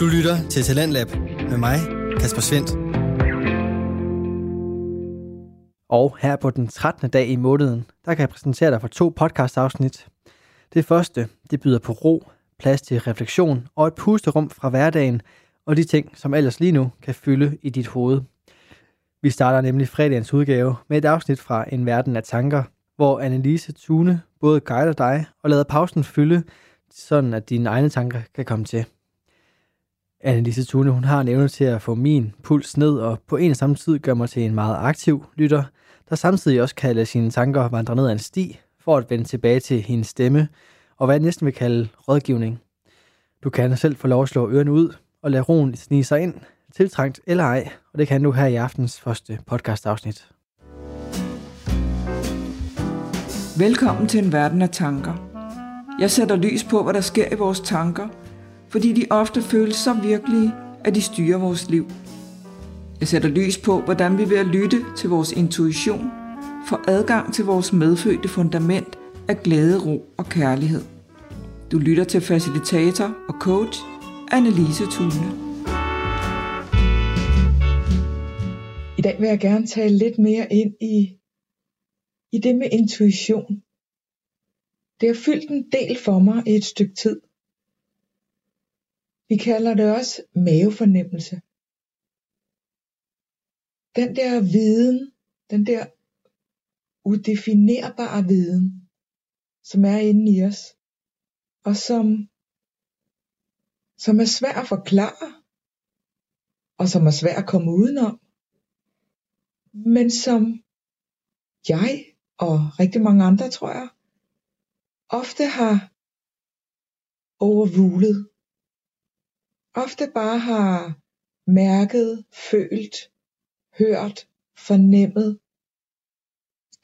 Du lytter til Talentlab med mig, Kasper Svendt. Og her på den 13. dag i måneden, der kan jeg præsentere dig for to podcast-afsnit. Det første, det byder på ro, plads til refleksion og et pusterum fra hverdagen og de ting, som ellers lige nu kan fylde i dit hoved. Vi starter nemlig fredagens udgave med et afsnit fra En Verden af Tanker, hvor Annelise Tune både guider dig og lader pausen fylde, sådan at dine egne tanker kan komme til. Annelise Thune, hun har en evne til at få min puls ned og på en og samme tid gøre mig til en meget aktiv lytter, der samtidig også kan lade sine tanker vandre ned ad en sti for at vende tilbage til hendes stemme og hvad jeg næsten vil kalde rådgivning. Du kan selv få lov at slå ørerne ud og lade roen snige sig ind, tiltrængt eller ej, og det kan du her i aftens første podcast afsnit. Velkommen til en verden af tanker. Jeg sætter lys på, hvad der sker i vores tanker, fordi de ofte føles så virkelige, at de styrer vores liv. Jeg sætter lys på, hvordan vi ved at lytte til vores intuition får adgang til vores medfødte fundament af glæde, ro og kærlighed. Du lytter til facilitator og coach Annelise Thune. I dag vil jeg gerne tale lidt mere ind i, i det med intuition. Det har fyldt en del for mig i et stykke tid. Vi kalder det også mavefornemmelse. Den der viden, den der udefinerbare viden, som er inde i os, og som, som er svær at forklare, og som er svær at komme udenom, men som jeg og rigtig mange andre, tror jeg, ofte har overrulet. Ofte bare har mærket, følt, hørt, fornemmet,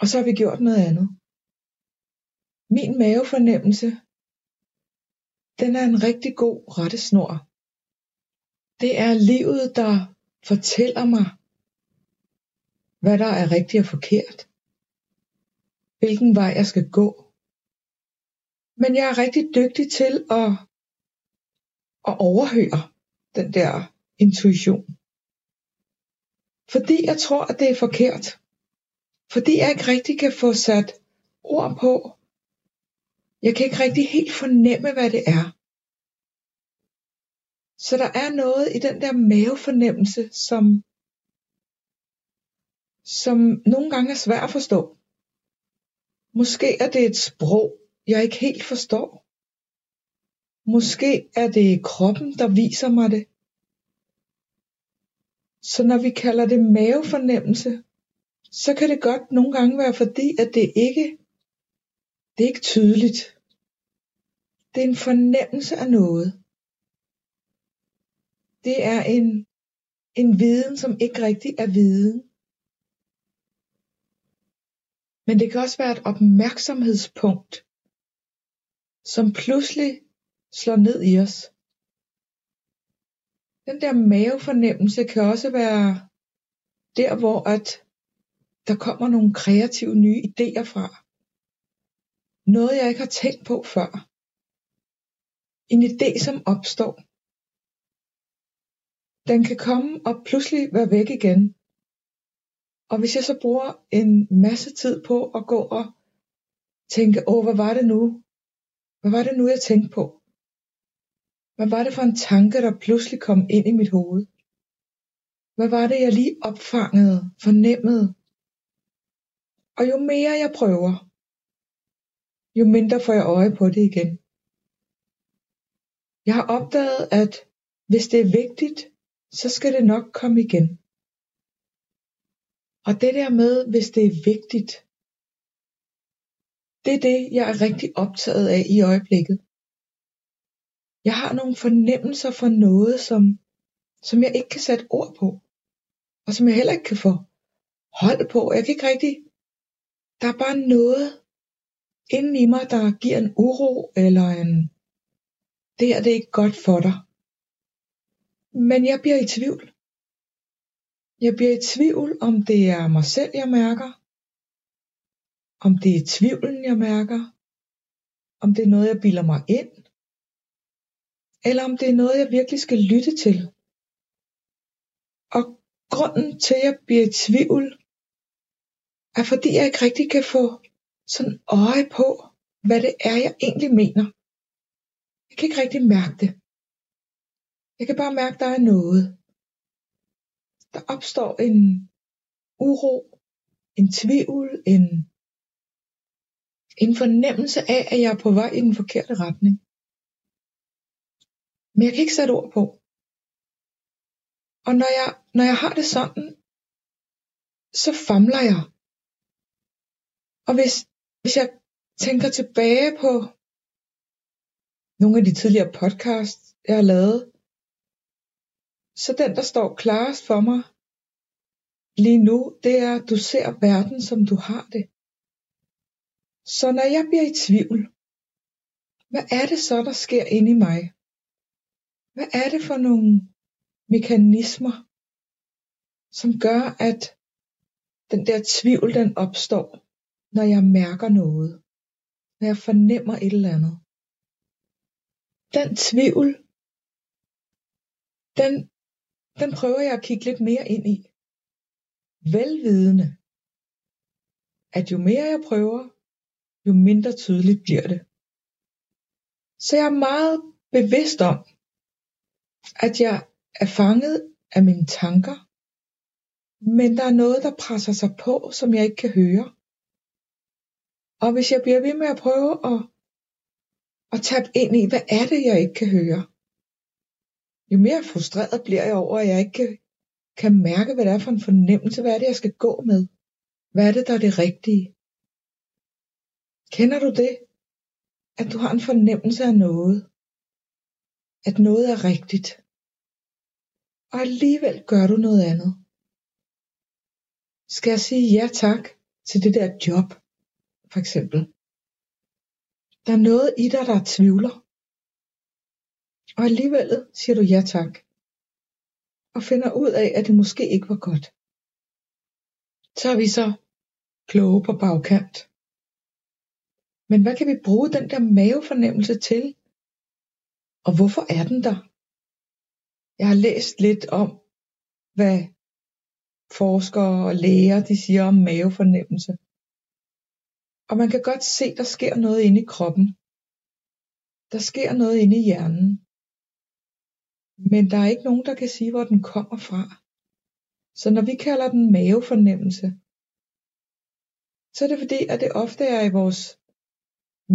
og så har vi gjort noget andet. Min mavefornemmelse, den er en rigtig god rettesnor. Det er livet, der fortæller mig, hvad der er rigtigt og forkert. Hvilken vej jeg skal gå. Men jeg er rigtig dygtig til at, at overhøre den der intuition. Fordi jeg tror, at det er forkert. Fordi jeg ikke rigtig kan få sat ord på. Jeg kan ikke rigtig helt fornemme, hvad det er. Så der er noget i den der mavefornemmelse, som, som nogle gange er svært at forstå. Måske er det et sprog, jeg ikke helt forstår. Måske er det kroppen, der viser mig det. Så når vi kalder det mavefornemmelse, så kan det godt nogle gange være fordi, at det ikke det er ikke tydeligt. Det er en fornemmelse af noget. Det er en, en viden, som ikke rigtig er viden. Men det kan også være et opmærksomhedspunkt, som pludselig slår ned i os. Den der mavefornemmelse kan også være der, hvor at der kommer nogle kreative nye idéer fra. Noget jeg ikke har tænkt på før. En idé som opstår. Den kan komme og pludselig være væk igen. Og hvis jeg så bruger en masse tid på at gå og tænke, åh, hvad var det nu? Hvad var det nu, jeg tænkte på? Hvad var det for en tanke, der pludselig kom ind i mit hoved? Hvad var det, jeg lige opfangede, fornemmede? Og jo mere jeg prøver, jo mindre får jeg øje på det igen. Jeg har opdaget, at hvis det er vigtigt, så skal det nok komme igen. Og det der med, hvis det er vigtigt, det er det, jeg er rigtig optaget af i øjeblikket. Jeg har nogle fornemmelser for noget, som, som jeg ikke kan sætte ord på, og som jeg heller ikke kan få hold på. Jeg kan ikke rigtig, der er bare noget inden i mig, der giver en uro, eller en, det her det er ikke godt for dig. Men jeg bliver i tvivl. Jeg bliver i tvivl, om det er mig selv, jeg mærker, om det er tvivlen, jeg mærker, om det er noget, jeg bilder mig ind, eller om det er noget, jeg virkelig skal lytte til. Og grunden til, at jeg bliver i tvivl, er fordi jeg ikke rigtig kan få sådan øje på, hvad det er, jeg egentlig mener. Jeg kan ikke rigtig mærke det. Jeg kan bare mærke, at der er noget. Der opstår en uro, en tvivl, en, en fornemmelse af, at jeg er på vej i den forkerte retning. Men jeg kan ikke sætte ord på. Og når jeg, når jeg har det sådan, så famler jeg. Og hvis, hvis jeg tænker tilbage på nogle af de tidligere podcasts, jeg har lavet, så den, der står klarest for mig lige nu, det er, at du ser verden, som du har det. Så når jeg bliver i tvivl, hvad er det så, der sker inde i mig? Hvad er det for nogle mekanismer, som gør, at den der tvivl, den opstår, når jeg mærker noget, når jeg fornemmer et eller andet. Den tvivl, den, den prøver jeg at kigge lidt mere ind i. Velvidende, at jo mere jeg prøver, jo mindre tydeligt bliver det. Så jeg er meget bevidst om, at jeg er fanget af mine tanker, men der er noget, der presser sig på, som jeg ikke kan høre. Og hvis jeg bliver ved med at prøve at, at tabe ind i, hvad er det, jeg ikke kan høre, jo mere frustreret bliver jeg over, at jeg ikke kan, kan mærke, hvad det er for en fornemmelse, hvad er det, jeg skal gå med, hvad er det, der er det rigtige. Kender du det? At du har en fornemmelse af noget, at noget er rigtigt, og alligevel gør du noget andet. Skal jeg sige ja tak til det der job, for eksempel? Der er noget i dig, der tvivler. Og alligevel siger du ja tak. Og finder ud af, at det måske ikke var godt. Så er vi så kloge på bagkant. Men hvad kan vi bruge den der mavefornemmelse til? Og hvorfor er den der? Jeg har læst lidt om, hvad forskere og læger de siger om mavefornemmelse. Og man kan godt se, der sker noget inde i kroppen. Der sker noget inde i hjernen. Men der er ikke nogen, der kan sige, hvor den kommer fra. Så når vi kalder den mavefornemmelse, så er det fordi, at det ofte er i vores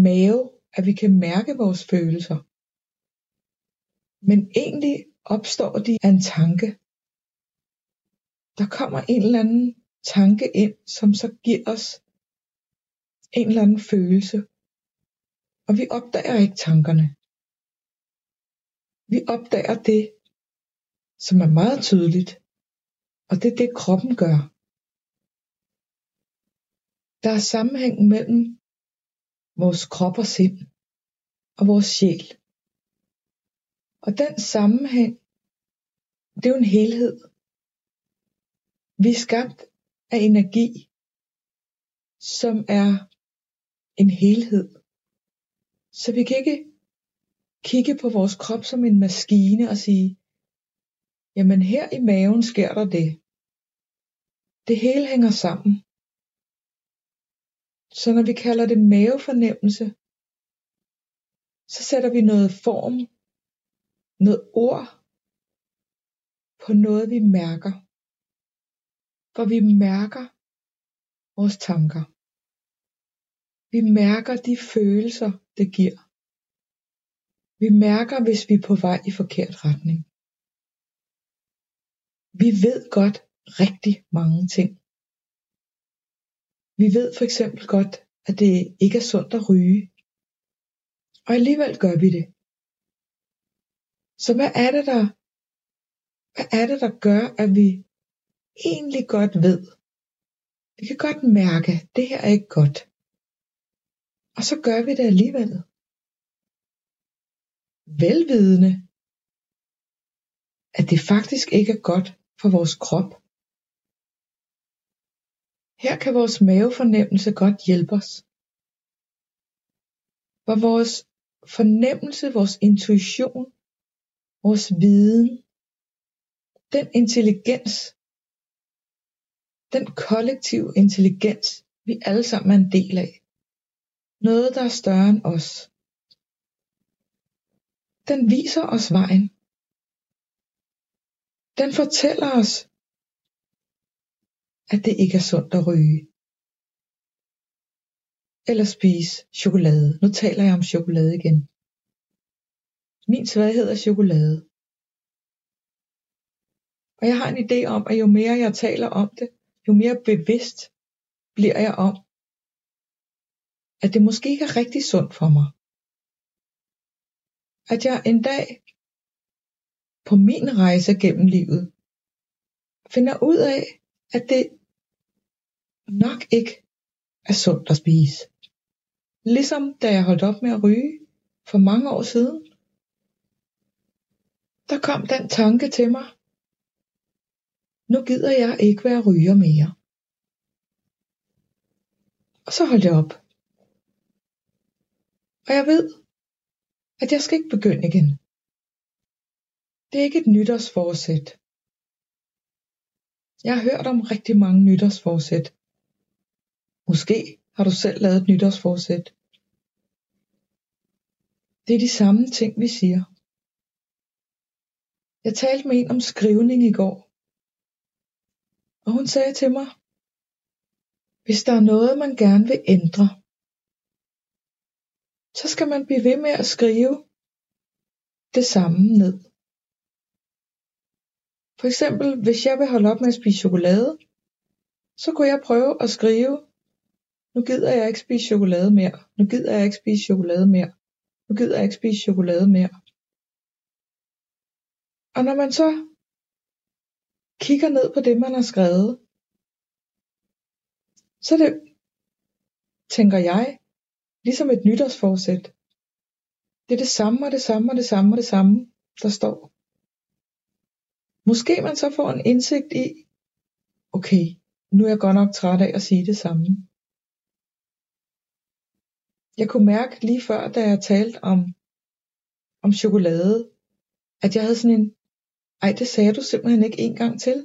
mave, at vi kan mærke vores følelser. Men egentlig opstår de af en tanke. Der kommer en eller anden tanke ind, som så giver os en eller anden følelse. Og vi opdager ikke tankerne. Vi opdager det, som er meget tydeligt. Og det er det, kroppen gør. Der er sammenhæng mellem vores krop og sind og vores sjæl. Og den sammenhæng, det er jo en helhed. Vi er skabt af energi, som er en helhed. Så vi kan ikke kigge på vores krop som en maskine og sige, jamen her i maven sker der det. Det hele hænger sammen. Så når vi kalder det mavefornemmelse, så sætter vi noget form, noget ord på noget vi mærker. For vi mærker vores tanker. Vi mærker de følelser, det giver. Vi mærker, hvis vi er på vej i forkert retning. Vi ved godt rigtig mange ting. Vi ved for eksempel godt, at det ikke er sundt at ryge. Og alligevel gør vi det. Så hvad er det, der, hvad er det, der gør, at vi egentlig godt ved, vi kan godt mærke, at det her er ikke godt. Og så gør vi det alligevel. Velvidende, at det faktisk ikke er godt for vores krop. Her kan vores mavefornemmelse godt hjælpe os. For vores fornemmelse, vores intuition, vores viden, den intelligens, den kollektive intelligens, vi alle sammen er en del af. Noget, der er større end os. Den viser os vejen. Den fortæller os, at det ikke er sundt at ryge. Eller spise chokolade. Nu taler jeg om chokolade igen. Min svaghed er chokolade. Og jeg har en idé om, at jo mere jeg taler om det, jo mere bevidst bliver jeg om, at det måske ikke er rigtig sundt for mig. At jeg en dag på min rejse gennem livet finder ud af, at det nok ikke er sundt at spise. Ligesom da jeg holdt op med at ryge for mange år siden, der kom den tanke til mig, nu gider jeg ikke være ryger mere. Og så holdt jeg op. Og jeg ved, at jeg skal ikke begynde igen. Det er ikke et nytårsforsæt. Jeg har hørt om rigtig mange nytårsforsæt. Måske har du selv lavet et nytårsforsæt. Det er de samme ting, vi siger. Jeg talte med en om skrivning i går. Og hun sagde til mig, hvis der er noget, man gerne vil ændre, så skal man blive ved med at skrive det samme ned. For eksempel, hvis jeg vil holde op med at spise chokolade, så kunne jeg prøve at skrive, nu gider jeg ikke spise chokolade mere, nu gider jeg ikke spise chokolade mere, nu gider jeg ikke spise chokolade mere. Og når man så kigger ned på det, man har skrevet, så det, tænker jeg, ligesom et nytårsforsæt. Det er det samme og det samme og det samme og det samme, der står. Måske man så får en indsigt i, okay, nu er jeg godt nok træt af at sige det samme. Jeg kunne mærke lige før, da jeg talte om, om chokolade, at jeg havde sådan en, ej det sagde du simpelthen ikke en gang til.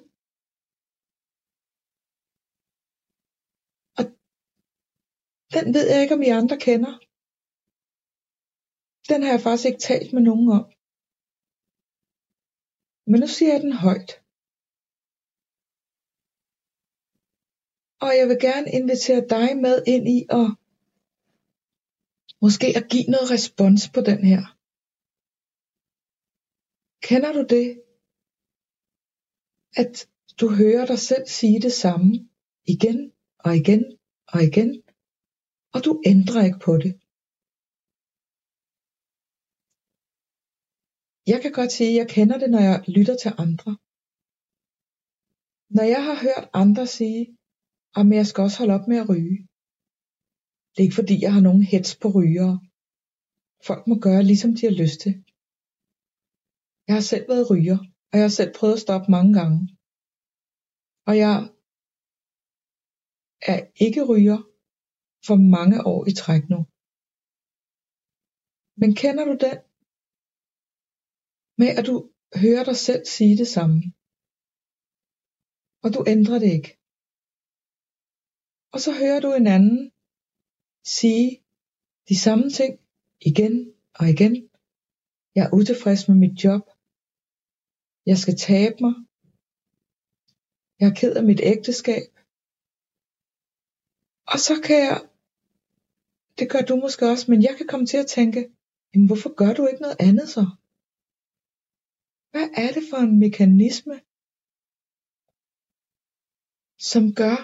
Og den ved jeg ikke, om I andre kender. Den har jeg faktisk ikke talt med nogen om. Men nu siger jeg den højt. Og jeg vil gerne invitere dig med ind i at måske at give noget respons på den her. Kender du det? At du hører dig selv sige det samme igen og igen og igen, og du ændrer ikke på det. Jeg kan godt sige, at jeg kender det, når jeg lytter til andre. Når jeg har hørt andre sige, at jeg skal også holde op med at ryge. Det er ikke fordi, jeg har nogen hets på rygere. Folk må gøre, ligesom de har lyst til. Jeg har selv været ryger, og jeg har selv prøvet at stoppe mange gange. Og jeg er ikke ryger for mange år i træk nu. Men kender du den? Med at du hører dig selv sige det samme. Og du ændrer det ikke. Og så hører du en anden sige de samme ting igen og igen. Jeg er utilfreds med mit job. Jeg skal tabe mig. Jeg er ked af mit ægteskab. Og så kan jeg, det gør du måske også, men jeg kan komme til at tænke, jamen hvorfor gør du ikke noget andet så? Hvad er det for en mekanisme, som gør,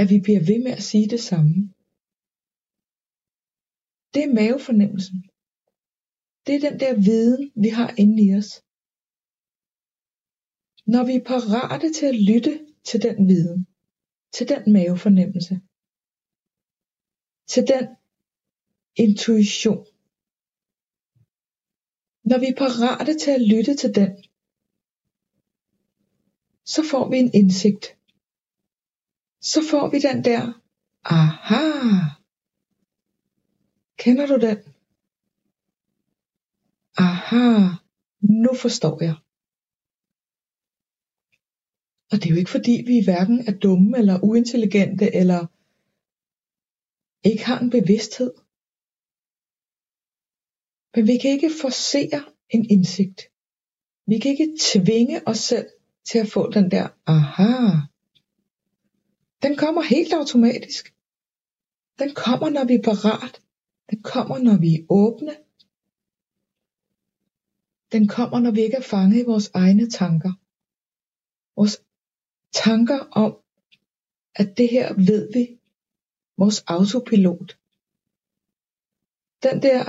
at vi bliver ved med at sige det samme? Det er mavefornemmelsen. Det er den der viden, vi har inde i os. Når vi er parate til at lytte til den viden, til den mavefornemmelse, til den intuition, når vi er parate til at lytte til den, så får vi en indsigt. Så får vi den der, aha, kender du den? Aha, Nu forstår jeg. Og det er jo ikke fordi, vi hverken er dumme eller uintelligente eller ikke har en bevidsthed. Men vi kan ikke forsere en indsigt. Vi kan ikke tvinge os selv til at få den der aha. Den kommer helt automatisk. Den kommer, når vi er parat. Den kommer, når vi er åbne. Den kommer, når vi ikke er fanget i vores egne tanker. Vores tanker om, at det her ved vi. Vores autopilot. Den der,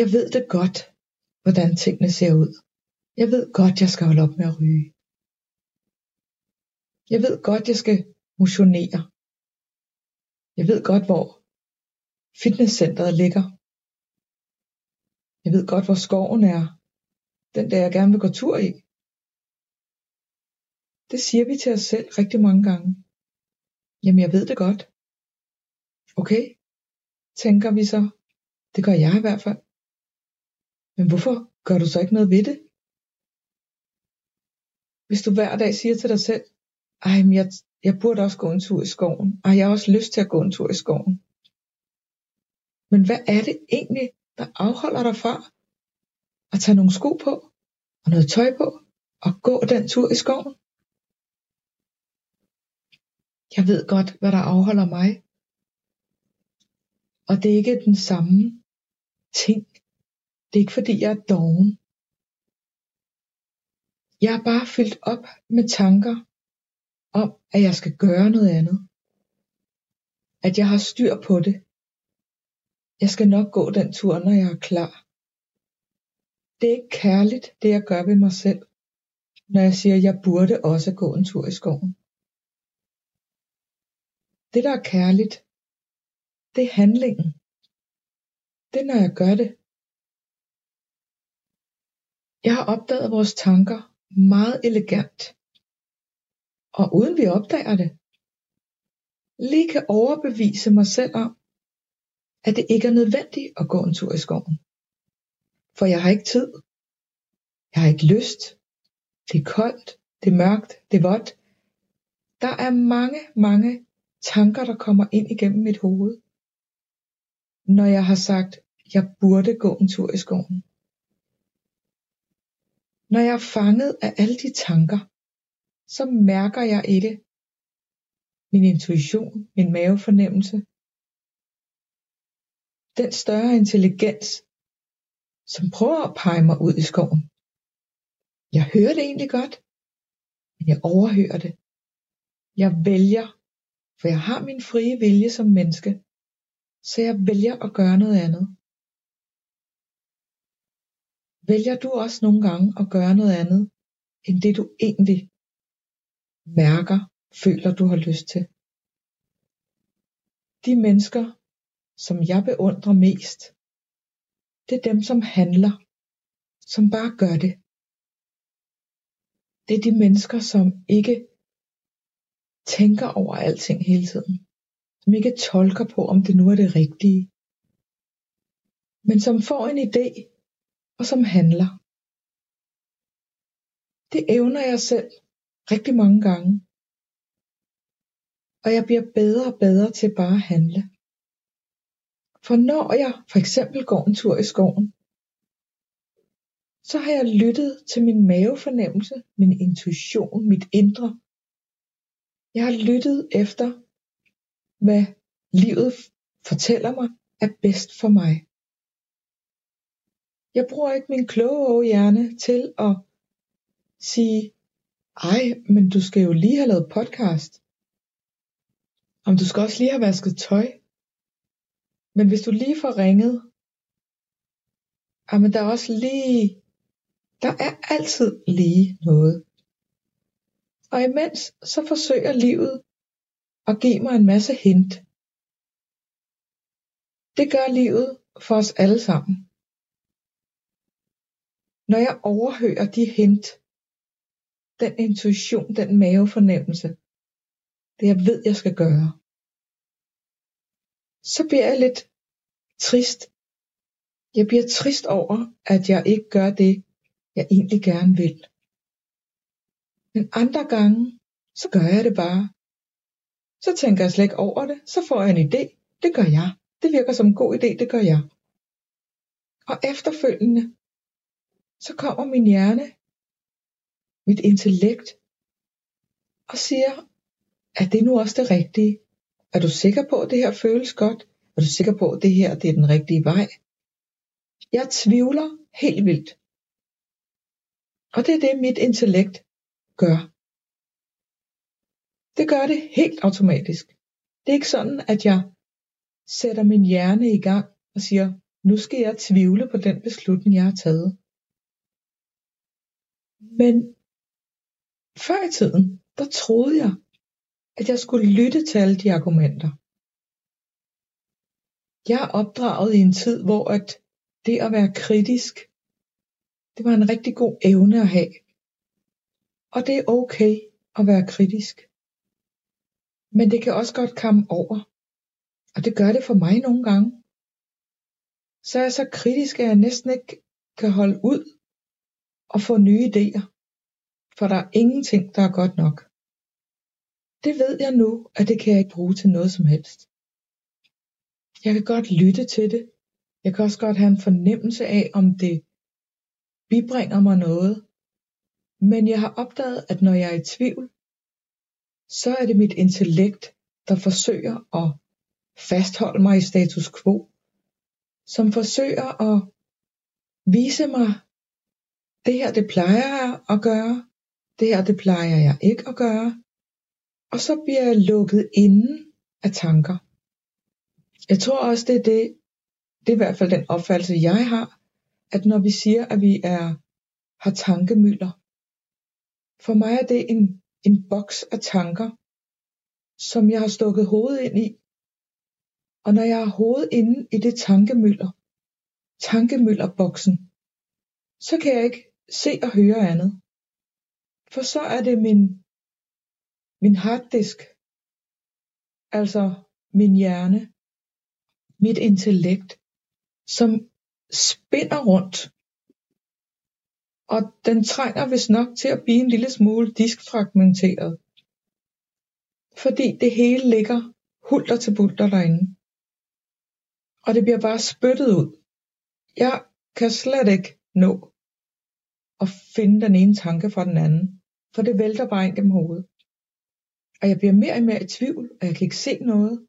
jeg ved det godt, hvordan tingene ser ud. Jeg ved godt, jeg skal holde op med at ryge. Jeg ved godt, jeg skal motionere. Jeg ved godt, hvor fitnesscenteret ligger. Jeg ved godt, hvor skoven er. Den der, jeg gerne vil gå tur i. Det siger vi til os selv rigtig mange gange. Jamen, jeg ved det godt. Okay, tænker vi så. Det gør jeg i hvert fald. Men hvorfor gør du så ikke noget ved det? Hvis du hver dag siger til dig selv, ej, men jeg, jeg burde også gå en tur i skoven. Ej, jeg har også lyst til at gå en tur i skoven. Men hvad er det egentlig, der afholder dig fra at tage nogle sko på og noget tøj på og gå den tur i skoven? Jeg ved godt, hvad der afholder mig. Og det er ikke den samme ting. Det er ikke fordi, jeg er doven. Jeg er bare fyldt op med tanker om, at jeg skal gøre noget andet. At jeg har styr på det. Jeg skal nok gå den tur, når jeg er klar. Det er ikke kærligt, det jeg gør ved mig selv, når jeg siger, at jeg burde også gå en tur i skoven. Det, der er kærligt, det er handlingen. Det er, når jeg gør det. Jeg har opdaget vores tanker meget elegant, og uden vi opdager det, lige kan overbevise mig selv om, at det ikke er nødvendigt at gå en tur i skoven. For jeg har ikke tid. Jeg har ikke lyst. Det er koldt. Det er mørkt. Det er vådt. Der er mange, mange tanker, der kommer ind igennem mit hoved, når jeg har sagt, jeg burde gå en tur i skoven. Når jeg er fanget af alle de tanker, så mærker jeg ikke min intuition, min mavefornemmelse, den større intelligens, som prøver at pege mig ud i skoven. Jeg hører det egentlig godt, men jeg overhører det. Jeg vælger, for jeg har min frie vilje som menneske, så jeg vælger at gøre noget andet. Vælger du også nogle gange at gøre noget andet, end det du egentlig mærker, føler du har lyst til? De mennesker, som jeg beundrer mest, det er dem, som handler, som bare gør det. Det er de mennesker, som ikke tænker over alting hele tiden. Som ikke tolker på, om det nu er det rigtige. Men som får en idé, og som handler. Det evner jeg selv rigtig mange gange. Og jeg bliver bedre og bedre til bare at handle. For når jeg for eksempel går en tur i skoven, så har jeg lyttet til min mavefornemmelse, min intuition, mit indre. Jeg har lyttet efter, hvad livet fortæller mig er bedst for mig. Jeg bruger ikke min kloge hjerne til at sige, ej, men du skal jo lige have lavet podcast. Om du skal også lige have vasket tøj. Men hvis du lige får ringet, men der er også lige, der er altid lige noget. Og imens så forsøger livet at give mig en masse hint. Det gør livet for os alle sammen. Når jeg overhører de hint, den intuition, den mavefornemmelse, det jeg ved, jeg skal gøre, så bliver jeg lidt trist Jeg bliver trist over, at jeg ikke gør det, jeg egentlig gerne vil. Men andre gange, så gør jeg det bare. Så tænker jeg slet ikke over det, så får jeg en idé. Det gør jeg. Det virker som en god idé, det gør jeg. Og efterfølgende, så kommer min hjerne, mit intellekt, og siger, er det nu også det rigtige? Er du sikker på, at det her føles godt? Er du sikker på, at det her det er den rigtige vej? Jeg tvivler helt vildt. Og det er det, mit intellekt gør. Det gør det helt automatisk. Det er ikke sådan, at jeg sætter min hjerne i gang og siger, nu skal jeg tvivle på den beslutning, jeg har taget. Men før i tiden, der troede jeg, at jeg skulle lytte til alle de argumenter. Jeg er opdraget i en tid, hvor at det at være kritisk, det var en rigtig god evne at have. Og det er okay at være kritisk. Men det kan også godt komme over. Og det gør det for mig nogle gange. Så er jeg så kritisk, at jeg næsten ikke kan holde ud og få nye idéer. For der er ingenting, der er godt nok. Det ved jeg nu, at det kan jeg ikke bruge til noget som helst. Jeg kan godt lytte til det. Jeg kan også godt have en fornemmelse af, om det bibringer mig noget. Men jeg har opdaget, at når jeg er i tvivl, så er det mit intellekt, der forsøger at fastholde mig i status quo, som forsøger at vise mig, det her det plejer jeg at gøre, det her det plejer jeg ikke at gøre, og så bliver jeg lukket inden af tanker. Jeg tror også, det er det, det er i hvert fald den opfattelse, jeg har, at når vi siger, at vi er, har tankemøller, for mig er det en, en boks af tanker, som jeg har stukket hovedet ind i. Og når jeg har hovedet inde i det tankemøller, tankemøllerboksen, så kan jeg ikke se og høre andet. For så er det min, min harddisk, altså min hjerne, mit intellekt, som spinder rundt. Og den trænger vist nok til at blive en lille smule diskfragmenteret. Fordi det hele ligger hulter til bulter derinde. Og det bliver bare spyttet ud. Jeg kan slet ikke nå at finde den ene tanke fra den anden. For det vælter bare ind gennem hovedet. Og jeg bliver mere og mere i tvivl, og jeg kan ikke se noget.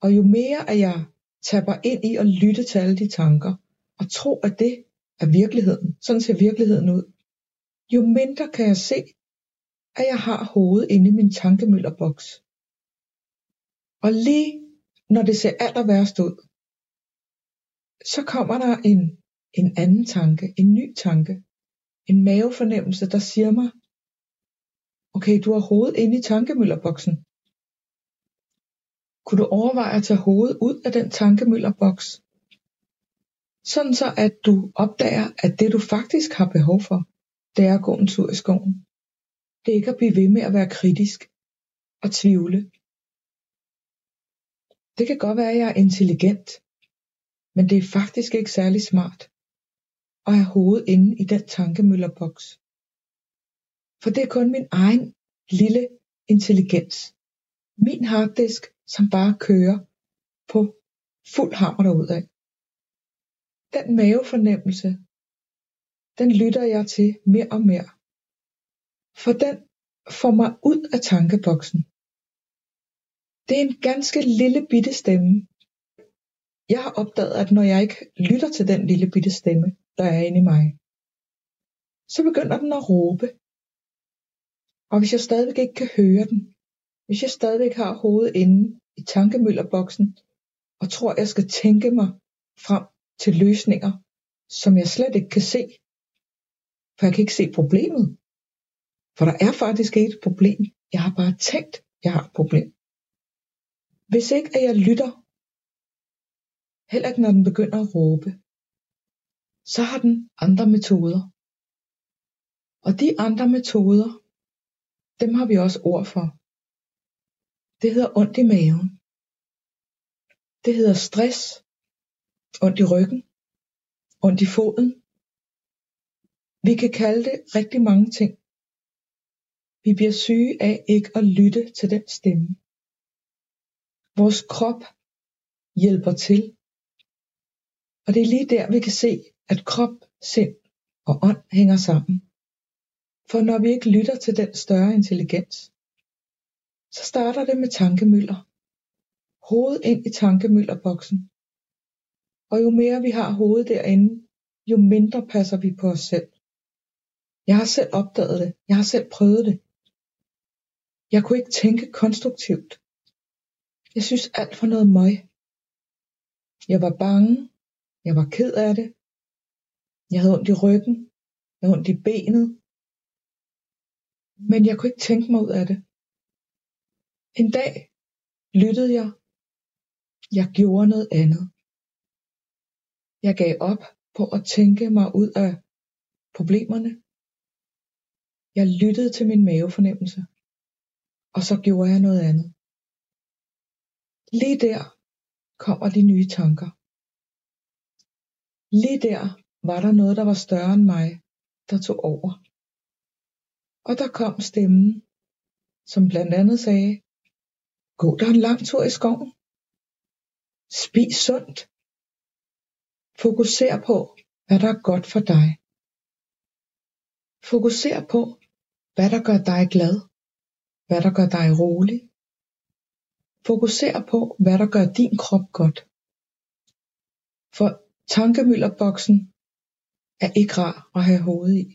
Og jo mere at jeg tapper ind i at lytte til alle de tanker, og tro, at det er virkeligheden, sådan ser virkeligheden ud, jo mindre kan jeg se, at jeg har hovedet inde i min tankemøllerboks. Og lige når det ser aller værst ud, så kommer der en, en anden tanke, en ny tanke, en mavefornemmelse, der siger mig, okay, du har hovedet inde i tankemøllerboksen. Kunne du overveje at tage hovedet ud af den tankemøllerboks? Sådan så at du opdager, at det du faktisk har behov for, det er at gå en tur i skoven. Det er ikke at blive ved med at være kritisk og tvivle. Det kan godt være, at jeg er intelligent, men det er faktisk ikke særlig smart at have hovedet inde i den tankemøllerboks. For det er kun min egen lille intelligens. Min harddisk, som bare kører på fuld hammer derudad. Den mavefornemmelse, den lytter jeg til mere og mere. For den får mig ud af tankeboksen. Det er en ganske lille bitte stemme. Jeg har opdaget, at når jeg ikke lytter til den lille bitte stemme, der er inde i mig, så begynder den at råbe. Og hvis jeg stadigvæk ikke kan høre den, hvis jeg stadigvæk har hovedet inde i tankemøllerboksen, og tror, jeg skal tænke mig frem til løsninger, som jeg slet ikke kan se, for jeg kan ikke se problemet. For der er faktisk ikke et problem. Jeg har bare tænkt, jeg har et problem. Hvis ikke at jeg lytter, heller ikke når den begynder at råbe, så har den andre metoder. Og de andre metoder, dem har vi også ord for. Det hedder ondt i maven. Det hedder stress, ondt i ryggen, ondt i foden. Vi kan kalde det rigtig mange ting. Vi bliver syge af ikke at lytte til den stemme. Vores krop hjælper til. Og det er lige der, vi kan se, at krop, sind og ånd hænger sammen. For når vi ikke lytter til den større intelligens, så starter det med tankemøller. Hovedet ind i tankemøllerboksen. Og jo mere vi har hovedet derinde, jo mindre passer vi på os selv. Jeg har selv opdaget det. Jeg har selv prøvet det. Jeg kunne ikke tænke konstruktivt. Jeg synes alt for noget møg. Jeg var bange. Jeg var ked af det. Jeg havde ondt i ryggen. Jeg havde ondt i benet. Men jeg kunne ikke tænke mig ud af det. En dag lyttede jeg. Jeg gjorde noget andet. Jeg gav op på at tænke mig ud af problemerne. Jeg lyttede til min mavefornemmelse. Og så gjorde jeg noget andet. Lige der kommer de nye tanker. Lige der var der noget, der var større end mig, der tog over. Og der kom stemmen, som blandt andet sagde, gå der en lang tur i skoven. Spis sundt. Fokuser på, hvad der er godt for dig. Fokuser på, hvad der gør dig glad. Hvad der gør dig rolig. Fokuser på, hvad der gør din krop godt. For tankemøllerboksen er ikke rar at have hovedet i.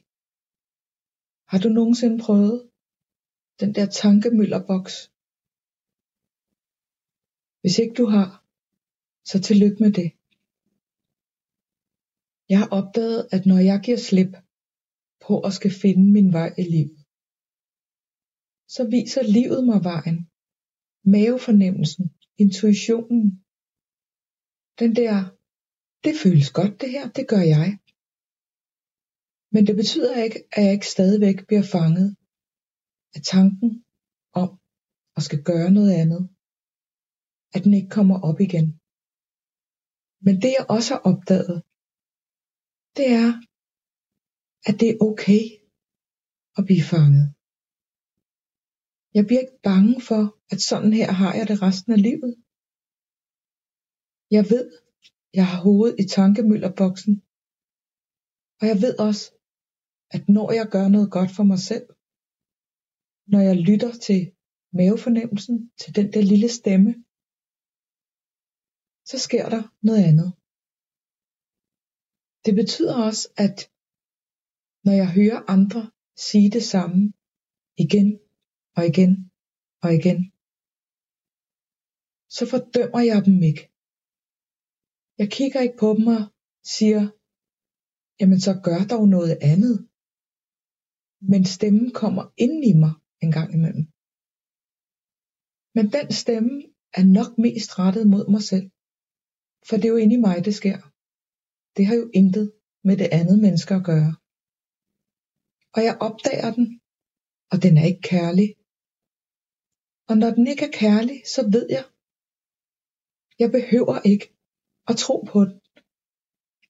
Har du nogensinde prøvet den der tankemøllerboks? Hvis ikke du har, så tillykke med det. Jeg har opdaget, at når jeg giver slip på at skal finde min vej i livet, så viser livet mig vejen. Mavefornemmelsen, intuitionen, den der, det føles godt det her, det gør jeg. Men det betyder ikke, at jeg ikke stadigvæk bliver fanget af tanken om at skal gøre noget andet. At den ikke kommer op igen. Men det jeg også har opdaget, det er, at det er okay at blive fanget. Jeg bliver ikke bange for, at sådan her har jeg det resten af livet. Jeg ved, jeg har hovedet i tankemøllerboksen. Og jeg ved også, at når jeg gør noget godt for mig selv, når jeg lytter til mavefornemmelsen, til den der lille stemme, så sker der noget andet. Det betyder også, at når jeg hører andre sige det samme igen og igen og igen, så fordømmer jeg dem ikke. Jeg kigger ikke på dem og siger, jamen så gør dog noget andet. Men stemmen kommer ind i mig en gang imellem. Men den stemme er nok mest rettet mod mig selv. For det er jo inde i mig, det sker. Det har jo intet med det andet menneske at gøre. Og jeg opdager den, og den er ikke kærlig. Og når den ikke er kærlig, så ved jeg, jeg behøver ikke at tro på den.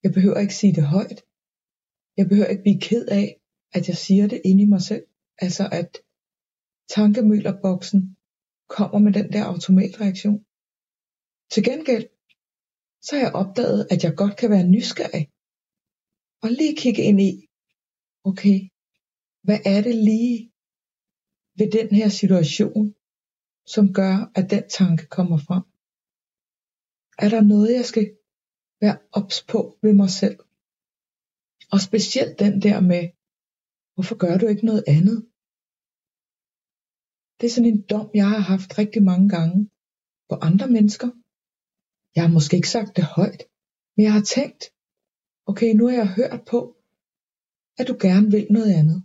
Jeg behøver ikke sige det højt. Jeg behøver ikke blive ked af, at jeg siger det inde i mig selv. Altså at tankemøllerboksen kommer med den der automatreaktion. Til gengæld, så har jeg opdaget, at jeg godt kan være nysgerrig. Og lige kigge ind i, okay, hvad er det lige ved den her situation, som gør, at den tanke kommer frem? Er der noget, jeg skal være ops på ved mig selv? Og specielt den der med, hvorfor gør du ikke noget andet? Det er sådan en dom, jeg har haft rigtig mange gange på andre mennesker. Jeg har måske ikke sagt det højt, men jeg har tænkt, okay, nu har jeg hørt på, at du gerne vil noget andet.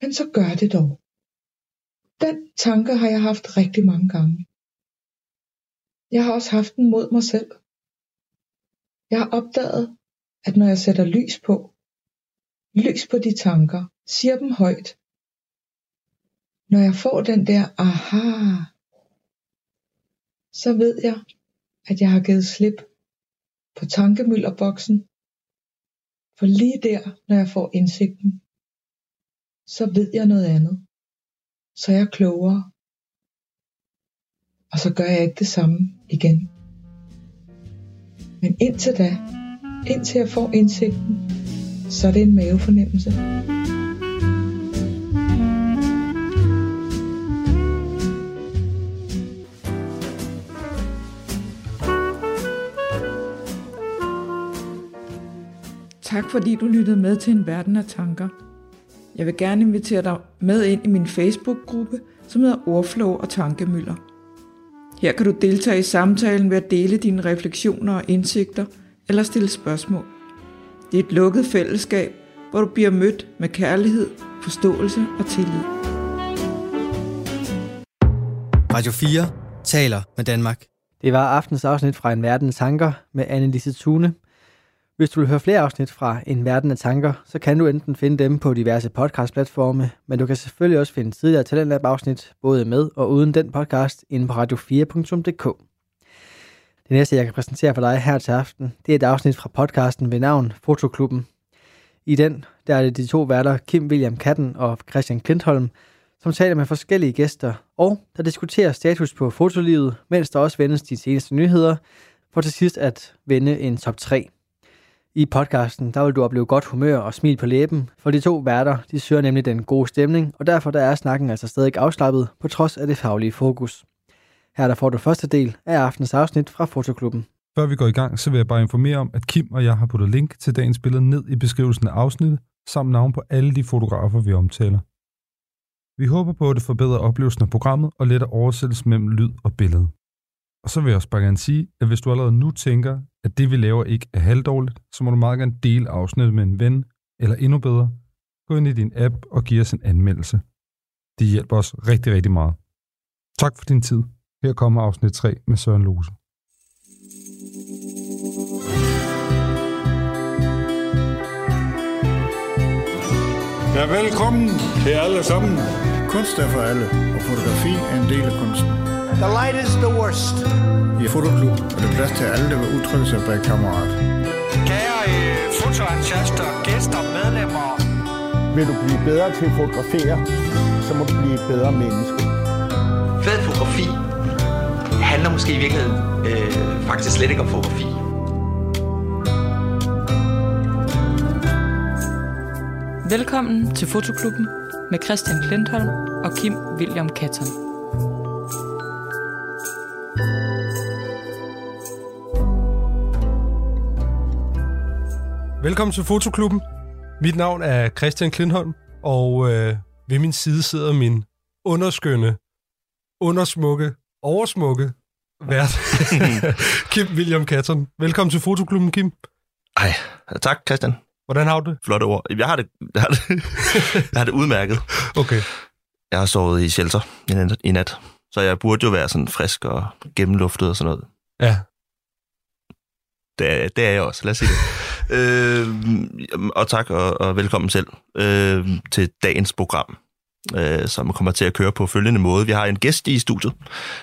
Men så gør det dog. Den tanke har jeg haft rigtig mange gange. Jeg har også haft den mod mig selv. Jeg har opdaget, at når jeg sætter lys på, lys på de tanker, siger dem højt, når jeg får den der aha, så ved jeg, at jeg har givet slip på tankemøllerboksen For lige der, når jeg får indsigten, så ved jeg noget andet. Så er jeg klogere. Og så gør jeg ikke det samme igen. Men indtil da, indtil jeg får indsigten, så er det en mavefornemmelse. Tak fordi du lyttede med til en verden af tanker. Jeg vil gerne invitere dig med ind i min Facebook-gruppe, som hedder Ordflow og Tankemøller. Her kan du deltage i samtalen ved at dele dine refleksioner og indsigter eller stille spørgsmål. Det er et lukket fællesskab, hvor du bliver mødt med kærlighed, forståelse og tillid. Radio 4 taler med Danmark. Det var aftens afsnit fra En Verden af Tanker med Annelise Thune. Hvis du vil høre flere afsnit fra En Verden af Tanker, så kan du enten finde dem på diverse podcastplatforme, men du kan selvfølgelig også finde tidligere Talentlab afsnit, både med og uden den podcast, inde på radio4.dk. Det næste, jeg kan præsentere for dig her til aften, det er et afsnit fra podcasten ved navn Fotoklubben. I den, der er det de to værter, Kim William Katten og Christian Klintholm, som taler med forskellige gæster, og der diskuterer status på fotolivet, mens der også vendes de seneste nyheder, for til sidst at vende en top 3. I podcasten, der vil du opleve godt humør og smil på læben, for de to værter, de søger nemlig den gode stemning, og derfor der er snakken altså stadig afslappet, på trods af det faglige fokus. Her der får du første del af aftens afsnit fra Fotoklubben. Før vi går i gang, så vil jeg bare informere om, at Kim og jeg har puttet link til dagens billede ned i beskrivelsen af afsnittet, samt navn på alle de fotografer, vi omtaler. Vi håber på, at det forbedrer oplevelsen af programmet og letter oversættelsen mellem lyd og billede. Og så vil jeg også bare gerne sige, at hvis du allerede nu tænker, at det vi laver ikke er halvdårligt, så må du meget gerne dele afsnittet med en ven, eller endnu bedre, gå ind i din app og give os en anmeldelse. Det hjælper os rigtig, rigtig meget. Tak for din tid. Her kommer afsnit 3 med Søren Lose. Ja, velkommen til alle sammen. Kunst er for alle, og fotografi er en del af kunsten. The light is the worst. I Fotoklub er der plads til alle, der vil udtrykke sig bag kammerat. Kære øh, fotoentusiaster, gæster, medlemmer. Vil du blive bedre til at fotografere, så må du blive et bedre menneske. Fed fotografi handler måske i virkeligheden øh, faktisk slet ikke om fotografi. Velkommen til Fotoklubben med Christian Klintholm og Kim William Katten. Velkommen til Fotoklubben. Mit navn er Christian Klintholm, og øh, ved min side sidder min underskønne, undersmukke, oversmukke vært, Kim William Katten. Velkommen til Fotoklubben, Kim. Ej, tak Christian. Hvordan har du det? Flotte ord. Jeg har det, jeg har det, jeg har det udmærket. Okay. Jeg har sovet i shelter i nat, i nat, så jeg burde jo være sådan frisk og gennemluftet og sådan noget. Ja. Det er, det er jeg også, lad os sige det øh, og tak, og, og velkommen selv øh, til dagens program, øh, som kommer til at køre på følgende måde. Vi har en gæst i studiet.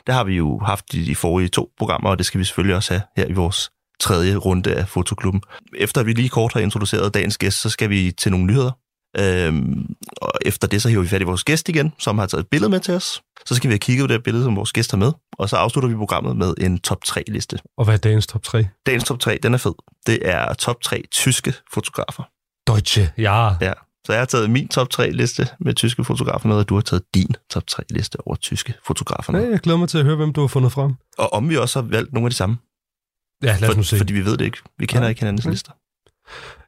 Det har vi jo haft i de forrige to programmer, og det skal vi selvfølgelig også have her i vores tredje runde af Fotoklubben. Efter vi lige kort har introduceret dagens gæst, så skal vi til nogle nyheder. Øhm, og efter det, så hiver vi fat i vores gæst igen, som har taget et billede med til os. Så skal vi have kigget på det billede, som vores gæst har med, og så afslutter vi programmet med en top 3-liste. Og hvad er dagens top 3? Dagens top 3, den er fed. Det er top 3 tyske fotografer. Deutsche, ja. Ja, så jeg har taget min top 3-liste med tyske fotografer med, og du har taget din top 3-liste over tyske fotografer med. Ja, jeg glæder mig til at høre, hvem du har fundet frem. Og om vi også har valgt nogle af de samme. Ja, lad os nu se. fordi vi ved det ikke. Vi kender Ja. ikke hinandens Ja. lister.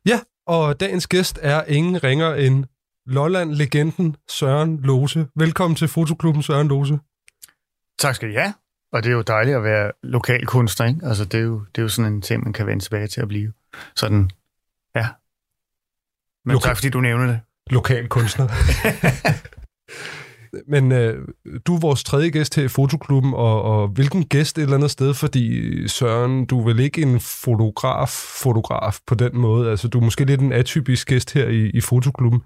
Ja, og dagens gæst er ingen ringer end Lolland-legenden Søren Lose. Velkommen til Fotoklubben, Søren Lose. Tak skal I have. Og det er jo dejligt at være lokal kunstner, ikke? Altså, det er, jo, det er jo sådan en ting, man kan vende tilbage til at blive. Sådan, ja. Men Lokal- tak, fordi du nævner det. Lokal kunstner. Men øh, du er vores tredje gæst her i Fotoklubben, og, og hvilken gæst et eller andet sted, fordi Søren, du er vel ikke en fotograf, fotograf på den måde. Altså, du er måske lidt en atypisk gæst her i, i Fotoklubben.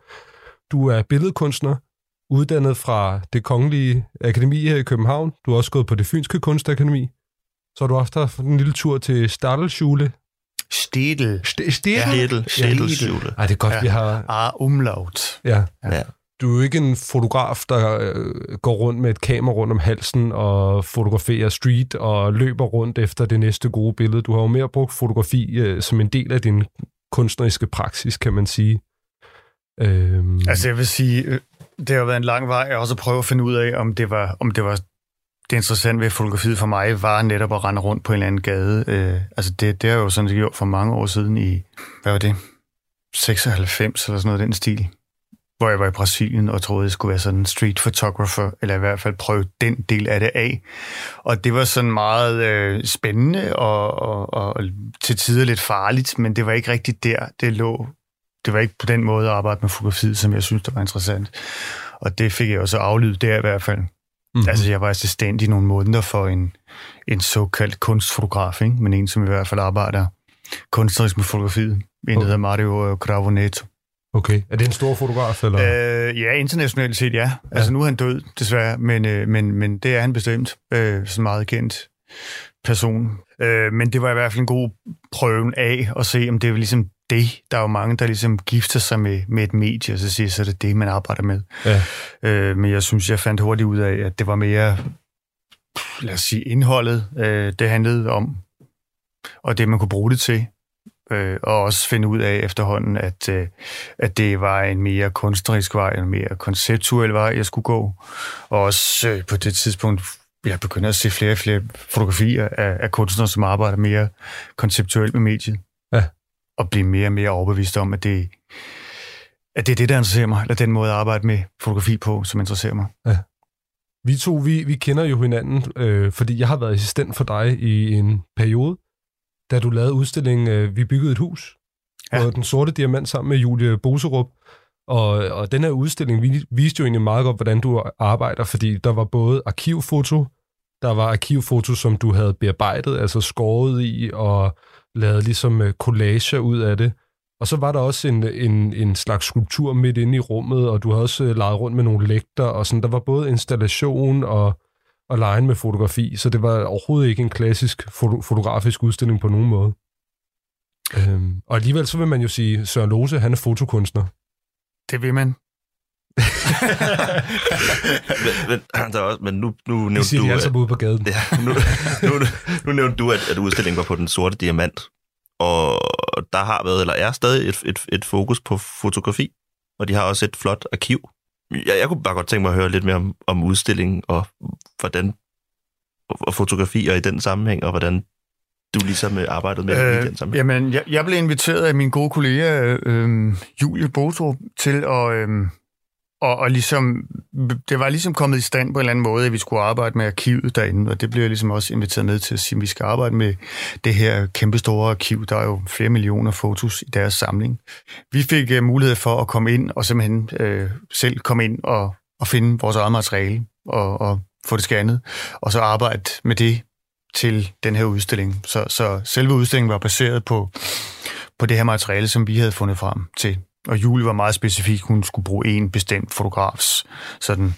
Du er billedkunstner, uddannet fra det kongelige akademi her i København. Du har også gået på det fynske kunstakademi. Så har du også haft en lille tur til Stadelschule Stedel. St- Stedel? Ja. Stedel. Stedel. Ej, det er godt, ja. vi har... Ah, umlaut. Ja. ja. Du er jo ikke en fotograf, der øh, går rundt med et kamera rundt om halsen og fotograferer street og løber rundt efter det næste gode billede. Du har jo mere brugt fotografi øh, som en del af din kunstneriske praksis, kan man sige. Øhm. Altså jeg vil sige, øh, det har været en lang vej at også prøve at finde ud af, om det var, om det var det interessante ved fotografiet for mig var netop at rende rundt på en eller anden gade. Øh, altså det, det har jeg jo sådan gjort for mange år siden i, hvad var det, 96 eller sådan noget den stil hvor jeg var i Brasilien og troede, jeg skulle være sådan en street photographer, eller i hvert fald prøve den del af det af. Og det var sådan meget øh, spændende og, og, og til tider lidt farligt, men det var ikke rigtigt der, det lå. Det var ikke på den måde at arbejde med fotografiet, som jeg synes, der var interessant. Og det fik jeg også aflydet der i hvert fald. Mm-hmm. Altså, jeg var assistent i nogle måneder for en, en såkaldt kunstfotograf, ikke? men en, som i hvert fald arbejder kunstnerisk med fotografiet. En, der hedder Mario Cravoneto. Okay. Er det en stor fotograf? Eller? Øh, ja, internationalt set, ja. ja. Altså, nu er han død, desværre, men, øh, men, men det er han bestemt. Øh, sådan meget kendt person. Øh, men det var i hvert fald en god prøven af at se, om det er ligesom det. Der er jo mange, der ligesom gifter sig med, med et medie, og så siger så er det det, man arbejder med. Ja. Øh, men jeg synes, jeg fandt hurtigt ud af, at det var mere, lad os sige, indholdet, øh, det handlede om, og det, man kunne bruge det til øh, og også finde ud af efterhånden, at, øh, at det var en mere kunstnerisk vej, en mere konceptuel vej, jeg skulle gå. Og også øh, på det tidspunkt, jeg begynder at se flere og flere fotografier af, af kunstnere, som arbejder mere konceptuelt med mediet. Ja. Og blive mere og mere overbevist om, at det, at det er det, der interesserer mig, eller den måde at arbejde med fotografi på, som interesserer mig. Ja. Vi to, vi, vi kender jo hinanden, øh, fordi jeg har været assistent for dig i en periode, da du lavede udstillingen øh, Vi byggede et hus ja. på Den Sorte Diamant sammen med Julie Boserup. Og, og den her udstilling viste jo egentlig meget godt, hvordan du arbejder, fordi der var både arkivfoto, der var arkivfoto, som du havde bearbejdet, altså skåret i og lavet ligesom øh, collager ud af det. Og så var der også en, en, en slags skulptur midt inde i rummet, og du havde også øh, leget rundt med nogle lægter, og sådan. Der var både installation og og lege med fotografi, så det var overhovedet ikke en klassisk foto- fotografisk udstilling på nogen måde. Øhm, og alligevel så vil man jo sige, Søren Lose, han er fotokunstner. Det vil man. men, men, der er også, men nu, nu nævnte siger du... Altså ude på gaden. Ja, nu, nu, nu, nu nævnte du, at, at udstillingen var på den sorte diamant, og der har været, eller er stadig et, et, et fokus på fotografi, og de har også et flot arkiv jeg, jeg kunne bare godt tænke mig at høre lidt mere om, om udstillingen, og hvordan og fotografier i den sammenhæng, og hvordan du ligesom arbejdede med øh, i den sammenhæng. Jamen, jeg, jeg blev inviteret af min gode kollega øh, Julie Botrup til at, øh, og, og ligesom, det var ligesom kommet i stand på en eller anden måde, at vi skulle arbejde med arkivet derinde, og det blev jeg ligesom også inviteret med til at sige, at vi skal arbejde med det her kæmpestore arkiv. Der er jo flere millioner fotos i deres samling. Vi fik uh, mulighed for at komme ind og simpelthen uh, selv komme ind og, og finde vores eget materiale og, og få det scannet, og så arbejde med det til den her udstilling. Så, så selve udstillingen var baseret på, på det her materiale, som vi havde fundet frem til og Julie var meget specifik. Hun skulle bruge en bestemt fotografs sådan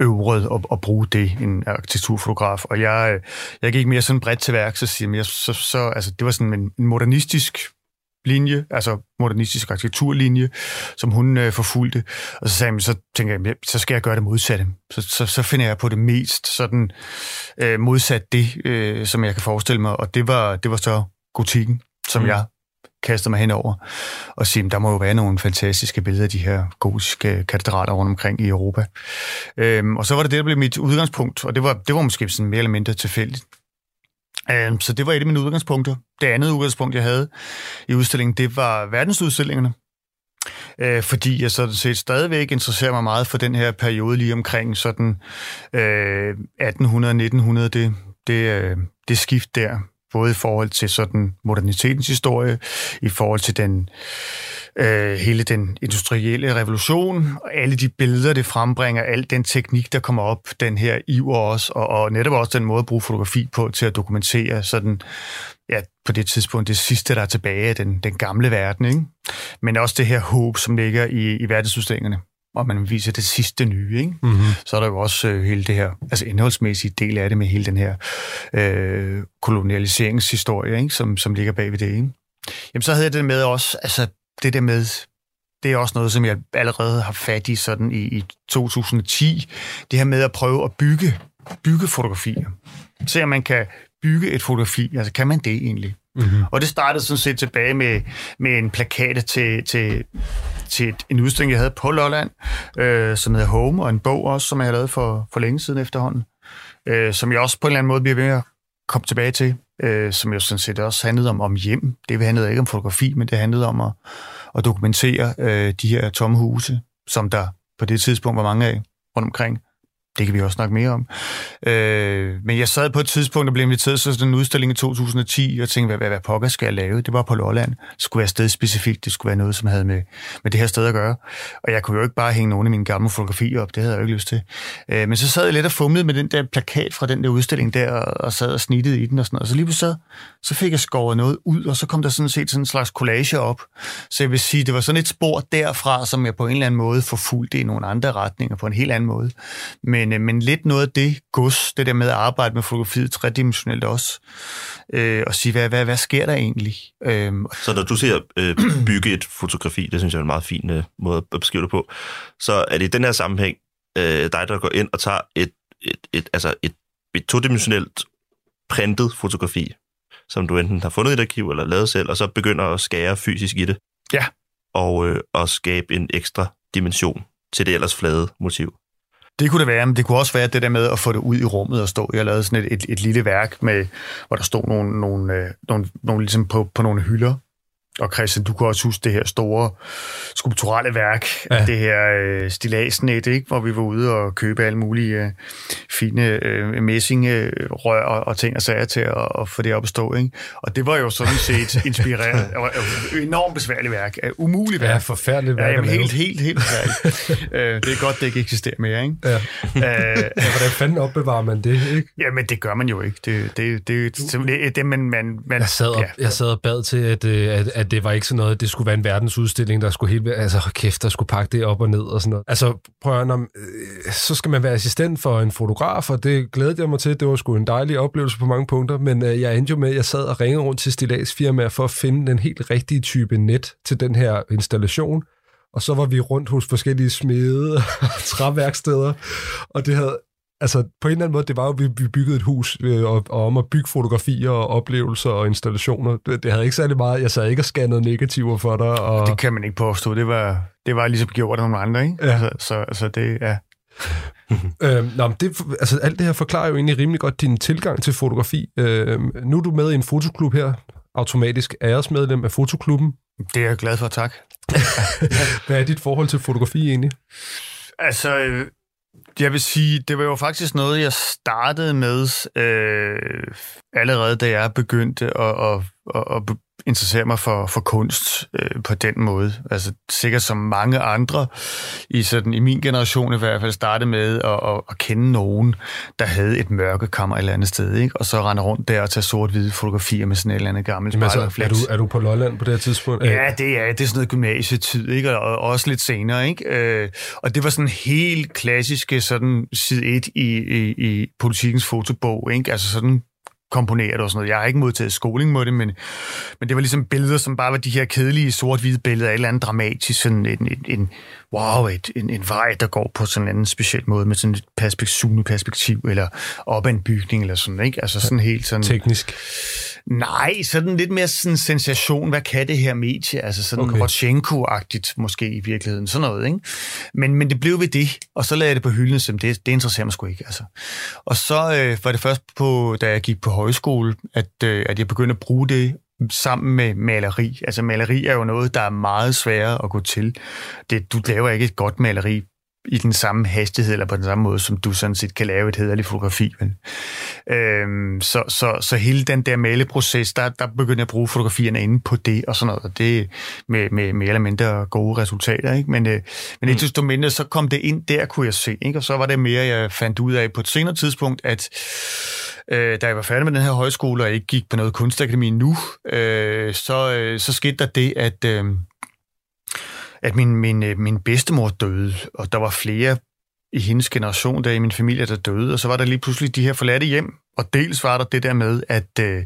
øvret og, og bruge det, en arkitekturfotograf. Og jeg, jeg gik mere sådan bredt til værk, så siger jeg, så, så, altså, det var sådan en, en modernistisk linje, altså modernistisk arkitekturlinje, som hun øh, forfulgte. Og så sagde jeg, så tænker jeg, så skal jeg gøre det modsatte. Så, så, så finder jeg på det mest sådan øh, modsat det, øh, som jeg kan forestille mig. Og det var, det var så gotikken, som mm. jeg kaster mig henover og siger, der må jo være nogle fantastiske billeder af de her gotiske øh, katedraler rundt omkring i Europa. Øhm, og så var det det, der blev mit udgangspunkt, og det var, det var måske sådan mere eller mindre tilfældigt. Øhm, så det var et af mine udgangspunkter. Det andet udgangspunkt, jeg havde i udstillingen, det var verdensudstillingerne. Øh, fordi jeg sådan set stadigvæk interesserer mig meget for den her periode lige omkring sådan øh, 1800-1900, det, det, øh, det skift der, både i forhold til sådan modernitetens historie, i forhold til den øh, hele den industrielle revolution, og alle de billeder, det frembringer, al den teknik, der kommer op, den her iver også, og, og netop også den måde at bruge fotografi på til at dokumentere sådan, ja, på det tidspunkt det sidste, der er tilbage af den, den gamle verden, ikke? Men også det her håb, som ligger i, i verdensudstillingerne og man viser det sidste nye, ikke? Mm-hmm. så er der jo også øh, hele det her, altså indholdsmæssige del af det med hele den her øh, kolonialiseringshistorie, ikke? Som, som ligger bag ved det. Ikke? Jamen, så havde jeg det med også, altså det der med, det er også noget, som jeg allerede har fat i sådan i, i 2010. Det her med at prøve at bygge, bygge fotografier. Se om man kan bygge et fotografi. Altså, kan man det egentlig? Mm-hmm. Og det startede sådan set tilbage med, med en plakat til, til, til et, en udstilling, jeg havde på Lolland, øh, som hedder Home, og en bog også, som jeg havde lavet for, for længe siden efterhånden, øh, som jeg også på en eller anden måde bliver ved at komme tilbage til, øh, som jo sådan set også handlede om, om hjem. Det handlede ikke om fotografi, men det handlede om at, at dokumentere øh, de her tomme huse, som der på det tidspunkt var mange af rundt omkring. Det kan vi også snakke mere om. Øh, men jeg sad på et tidspunkt og blev inviteret til sådan en udstilling i 2010, og tænkte, hvad, hvad, hvad pokker skal jeg lave? Det var på Lolland. Det skulle være sted specifikt. Det skulle være noget, som havde med, med det her sted at gøre. Og jeg kunne jo ikke bare hænge nogle af mine gamle fotografier op. Det havde jeg jo ikke lyst til. Øh, men så sad jeg lidt og fumlede med den der plakat fra den der udstilling der, og, og sad og snittede i den og sådan noget. Og så lige så, så fik jeg skåret noget ud, og så kom der sådan set sådan en slags collage op. Så jeg vil sige, det var sådan et spor derfra, som jeg på en eller anden måde forfulgte i nogle andre retninger på en helt anden måde. Men men, øh, men lidt noget af det gods, det der med at arbejde med fotografiet tredimensionelt også, øh, og sige, hvad, hvad, hvad sker der egentlig? Øh, så når du siger øh, bygge et fotografi, det synes jeg er en meget fin øh, måde at beskrive det på, så er det i den her sammenhæng øh, dig, der går ind og tager et, et, et, altså et, et todimensionelt printet fotografi, som du enten har fundet i et arkiv eller lavet selv, og så begynder at skære fysisk i det. Ja. Og, øh, og skabe en ekstra dimension til det ellers flade motiv. Det kunne det være, men det kunne også være det der med at få det ud i rummet og stå. Jeg lavede sådan et, et, et lille værk, med, hvor der stod nogle, nogle, øh, nogle, nogle ligesom på, på nogle hylder, og Christian, du kan også huske det her store skulpturelle værk, ja. det her øh, stilasnet, ikke? hvor vi var ude og købe alle mulige øh, fine øh, messingrør og, og ting og sager til at, at få det op at stå. Ikke? Og det var jo sådan set inspireret. Det var et enormt besværligt værk. Uh, umuligt værk. Ja, forfærdeligt værk. Ja, jamen, helt, helt, helt forfærdeligt. uh, det er godt, det ikke eksisterer mere. Ikke? Ja. Uh, ja, hvordan fanden opbevarer man det? Ikke? Jamen, det gør man jo ikke. Det, det, det, det, det, det man, man, man, jeg, sad og, ja. jeg sad og bad til, at, at, at det var ikke sådan noget, det skulle være en verdensudstilling, der skulle helt, altså kæft, der skulle pakke det op og ned og sådan noget. Altså, prøv at, når, øh, så skal man være assistent for en fotograf, og det glædede jeg mig til. Det var sgu en dejlig oplevelse på mange punkter, men øh, jeg endte jo med, at jeg sad og ringede rundt til stilagsfirmaer for at finde den helt rigtige type net til den her installation. Og så var vi rundt hos forskellige smede og træværksteder, og det havde altså på en eller anden måde, det var jo, vi, vi byggede et hus øh, og, og om at bygge fotografier og oplevelser og installationer. Det, det havde ikke særlig meget, jeg sad ikke og scannede negativer for dig. Og... Det kan man ikke påstå, det var, det var ligesom gjort af nogle andre, ikke? Ja. Altså, så altså det, ja. øhm, nå, men det, altså, alt det her forklarer jo egentlig rimelig godt din tilgang til fotografi. Øhm, nu er du med i en fotoklub her, automatisk æresmedlem af fotoklubben. Det er jeg glad for, tak. Hvad er dit forhold til fotografi egentlig? Altså, øh, jeg vil sige, det var jo faktisk noget, jeg startede med øh, allerede, da jeg begyndte at, at, at, at interessere mig for, for kunst øh, på den måde. Altså sikkert som mange andre i, sådan, i min generation i hvert fald startede med at, at, at kende nogen, der havde et mørkekammer et eller andet sted, ikke? og så rende rundt der og tage sort-hvide fotografier med sådan et eller andet gammelt Jamen, altså, er, du, er du på Lolland på det her tidspunkt? Ja, det er, det er sådan noget gymnasietid, ikke? Og, og også lidt senere. Ikke? Øh, og det var sådan helt klassiske sådan side 1 i, i, i politikens fotobog, ikke? altså sådan komponeret og sådan noget. Jeg har ikke modtaget skoling med det, men, men det var ligesom billeder, som bare var de her kedelige sort-hvide billeder af et eller andet dramatisk, sådan en, en, en wow, et, en, en vej, der går på sådan en anden speciel måde, med sådan et perspektiv, perspektiv eller op ad en bygning, eller sådan, ikke? Altså sådan helt sådan... Teknisk? Nej, sådan lidt mere sådan sensation. Hvad kan det her medie? Altså sådan okay. Rodchenko-agtigt måske i virkeligheden. Sådan noget, ikke? Men, men det blev ved det, og så lagde jeg det på hylden, som det, det interesserer mig sgu ikke. Altså. Og så øh, var det først, på, da jeg gik på højskole, at, øh, at jeg begyndte at bruge det sammen med maleri. Altså maleri er jo noget, der er meget sværere at gå til. Det, du laver ikke et godt maleri i den samme hastighed eller på den samme måde, som du sådan set kan lave et hederligt fotografi. Men, øhm, så, så, så hele den der maleproces, der, der begyndte jeg at bruge fotografierne inde på det og sådan noget, og det med, med mere eller mindre gode resultater. Ikke? Men, øh, men ikke mm. desto mindre, så kom det ind der, kunne jeg se. Ikke? Og så var det mere, jeg fandt ud af på et senere tidspunkt, at øh, da jeg var færdig med den her højskole, og ikke gik på noget kunstakademi nu, øh, så, øh, så skete der det, at... Øh, at min, min, øh, min bedstemor døde, og der var flere i hendes generation der i min familie, der døde, og så var der lige pludselig de her forladte hjem, og dels var der det der med, at, øh,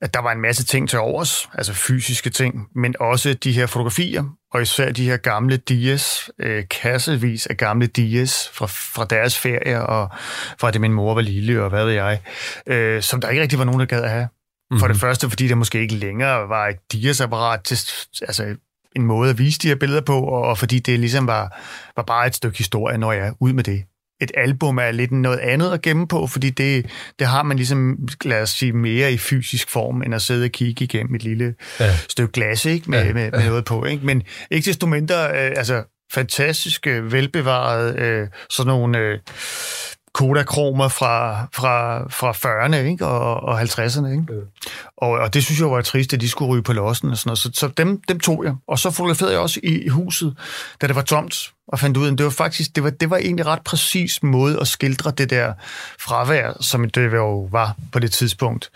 at der var en masse ting til overs, altså fysiske ting, men også de her fotografier, og især de her gamle dias, øh, kassevis af gamle dias fra, fra deres ferie, og fra det min mor var lille, og hvad ved jeg, øh, som der ikke rigtig var nogen, der gad at have. Mm-hmm. For det første, fordi der måske ikke længere var et dias-apparat til, altså en måde at vise de her billeder på, og, og fordi det ligesom var, var bare et stykke historie, når jeg er ud med det et album er lidt noget andet at gemme på, fordi det, det har man ligesom, lad os sige, mere i fysisk form, end at sidde og kigge igennem et lille ja. stykke glas, ikke? Med, ja. med, med noget på. Ikke? Men ikke desto mindre, øh, altså fantastiske, velbevarede, øh, sådan nogle... Øh, Kodakromer fra, fra, fra 40'erne ikke? Og, og 50'erne. Ikke? Og, og det synes jeg var trist, at de skulle ryge på lossen og sådan noget. Så, så dem, dem tog jeg. Og så fotograferede jeg også i, i huset, da det var tomt, og fandt ud af, at det var faktisk, det var, det var egentlig ret præcis måde at skildre det der fravær, som det jo var på det tidspunkt.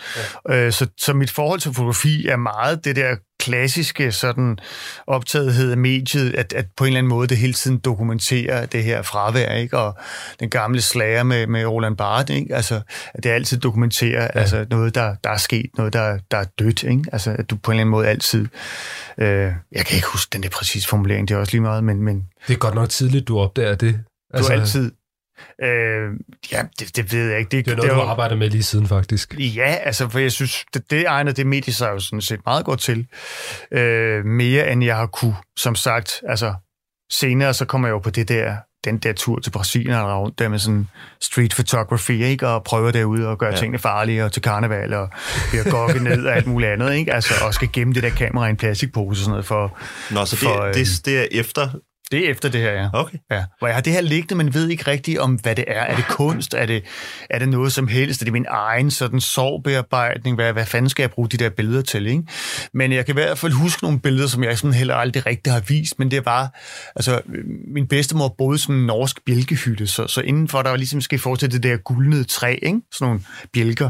Ja. Øh, så, så mit forhold til fotografi er meget det der klassiske sådan optagethed af mediet, at, at på en eller anden måde det hele tiden dokumenterer det her fravær, ikke? Og den gamle slager med, med Roland Barthes, ikke? Altså, at det altid dokumenterer ja. altså noget, der, der er sket, noget, der, der er dødt, ikke? Altså, at du på en eller anden måde altid... Øh, jeg kan ikke huske den der præcise formulering, det er også lige meget, men... men det er godt nok tidligt, du opdager det. Altså, du altid... Øh, ja, det, det ved jeg ikke. Det, det er noget, det er, du arbejder med lige siden, faktisk. Ja, altså, for jeg synes, det, det egner det medie sig jo sådan set meget godt til. Øh, mere end jeg har kunne, som sagt. Altså, senere så kommer jeg jo på det der den der tur til Brasilien og rundt der med sådan street photography, ikke? Og prøver derude og gøre ja. tingene farlige og til karneval og bliver gokket ned og alt muligt andet, ikke? Altså, og skal gemme det der kamera i en plastikpose og sådan noget for... Nå, så for, det, det, det er efter det er efter det her, ja. Okay. Ja. Hvor jeg har det her liggende, men ved ikke rigtigt om, hvad det er. Er det kunst? Er det, er det noget som helst? Er det min egen sådan sorgbearbejdning? Hvad, hvad fanden skal jeg bruge de der billeder til? Ikke? Men jeg kan i hvert fald huske nogle billeder, som jeg sådan heller aldrig rigtig har vist, men det var, altså, min bedstemor boede som en norsk bjælkehytte, så, så indenfor der var ligesom skal til det der guldnede træ, ikke? sådan nogle bjælker.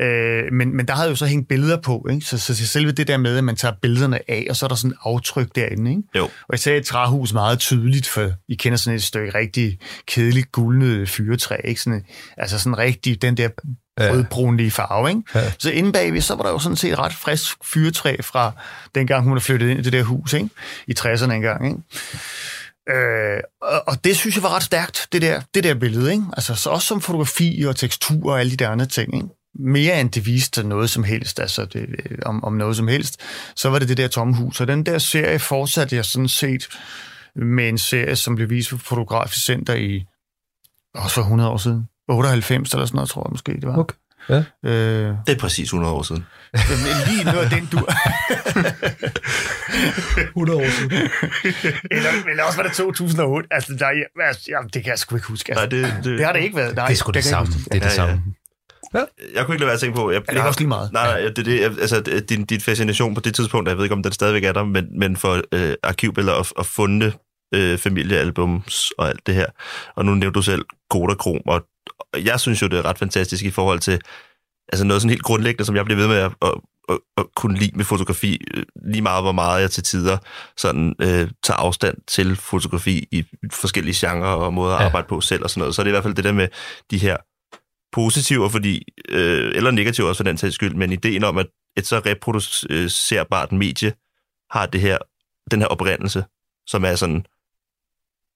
Øh, men, men der havde jo så hængt billeder på, ikke? Så, så, så selve det der med, at man tager billederne af, og så er der sådan et aftryk derinde. Ikke? Jo. Og jeg sagde et træhus meget meget tydeligt, for I kender sådan et stykke rigtig kedeligt guldnet fyretræ, ikke? Sådan, altså sådan rigtig den der rødbrunlige farve. Ikke? Ja. Så inde bagved, så var der jo sådan set et ret frisk fyretræ fra dengang, hun er flyttet ind i det der hus, ikke? i 60'erne engang. Ikke? Øh, og, og det synes jeg var ret stærkt, det der, det der billede. Ikke? Altså, så også som fotografi og tekstur og alle de der andre ting. Ikke? Mere end det viste noget som helst, altså det, om, om noget som helst, så var det det der tomme hus. Og den der serie fortsatte jeg sådan set med en serie, som blev vist på Fotografisk Center i også for 100 år siden. 98 eller sådan noget, tror jeg måske, det var. Okay. Ja. Øh, det er præcis 100 år siden. Lige nu er den du... 100 år siden. eller, eller også var det 2008. Altså, der, altså, jamen, det kan jeg sgu ikke huske. Altså, Nej, det, det, det har det ikke været. Nej, det er sgu det, det samme. Det er det samme. Ja. Jeg kunne ikke lade være at tænke på... Jeg, er det også lige meget? Nej, nej, det, det, altså, din, din fascination på det tidspunkt, jeg ved ikke, om den stadigvæk er der, men, men for øh, arkivbilleder og, og fundne øh, familiealbums og alt det her. Og nu nævnte du selv Kodakrom, og jeg synes jo, det er ret fantastisk i forhold til altså noget sådan helt grundlæggende, som jeg bliver ved med at, at, at, at kunne lide med fotografi, øh, lige meget hvor meget jeg til tider sådan, øh, tager afstand til fotografi i forskellige genrer og måder at ja. arbejde på selv og sådan noget. Så er det i hvert fald det der med de her positive, fordi, øh, eller negative også for den sags skyld, men ideen om, at et så reproducerbart medie har det her, den her oprindelse, som er sådan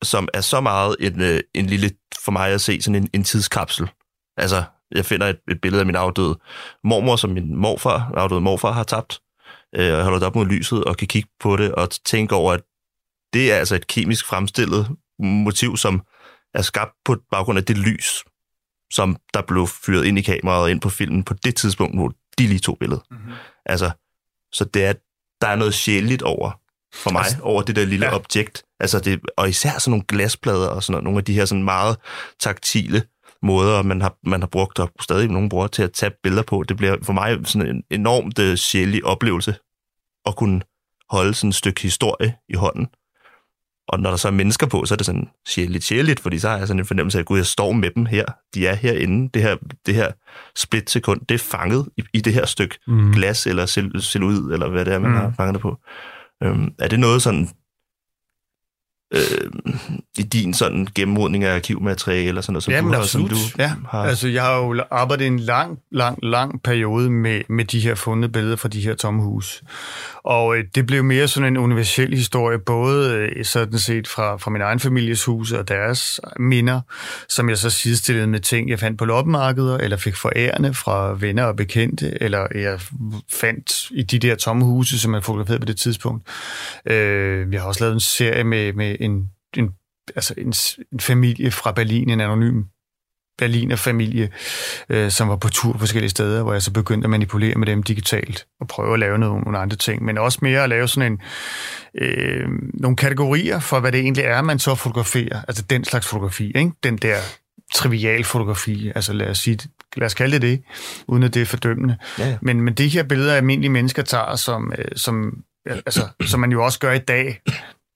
som er så meget en, øh, en lille, for mig at se, sådan en, en tidskapsel. Altså, jeg finder et, et billede af min afdøde mormor, som min morfar, afdøde morfar har tabt, øh, og jeg holder det op mod lyset og kan kigge på det og tænke over, at det er altså et kemisk fremstillet motiv, som er skabt på baggrund af det lys, som der blev fyret ind i kameraet og ind på filmen på det tidspunkt, hvor de lige tog billedet. Mm-hmm. Altså, så det er, der er noget sjældent over for mig, altså, over det der lille ja. objekt. Altså det, og især sådan nogle glasplader og sådan noget, nogle af de her sådan meget taktile måder, man har, man har brugt, og stadig nogen bruger til at tage billeder på. Det bliver for mig sådan en enormt uh, sjældent oplevelse at kunne holde sådan et stykke historie i hånden. Og når der så er mennesker på, så er det sådan sjældent sjældent, fordi så har jeg sådan en fornemmelse af, at gud, jeg står med dem her. De er herinde. Det her, det her split-sekund, det er fanget i, i det her stykke mm. glas eller celluloid, eller hvad det er, man mm. har fanget det på. Øhm, er det noget sådan, øh, i din sådan gennemrodning af arkivmateriale og sådan noget, som Jamen, du har, som du ja. har. Altså, jeg har jo arbejdet en lang, lang, lang periode med, med de her fundne billeder fra de her tomme hus. Og øh, det blev mere sådan en universel historie, både øh, sådan set fra, fra min egen families hus og deres minder, som jeg så sidestillede med ting, jeg fandt på loppemarkeder, eller fik forærende fra venner og bekendte, eller jeg fandt i de der tomme huse, som jeg fotograferede på det tidspunkt. Øh, jeg har også lavet en serie med, med en, en, altså en, en familie fra Berlin, en anonym Berliner familie, øh, som var på tur forskellige steder, hvor jeg så begyndte at manipulere med dem digitalt og prøve at lave nogle, nogle andre ting, men også mere at lave sådan en, øh, nogle kategorier for, hvad det egentlig er, man så fotograferer, altså den slags fotografi, ikke? den der trivial fotografi, altså lad os, sige, lad os kalde det det, uden at det er fordømmende. Ja, ja. Men, men det her billeder, almindelige mennesker tager, som, øh, som, altså, som man jo også gør i dag,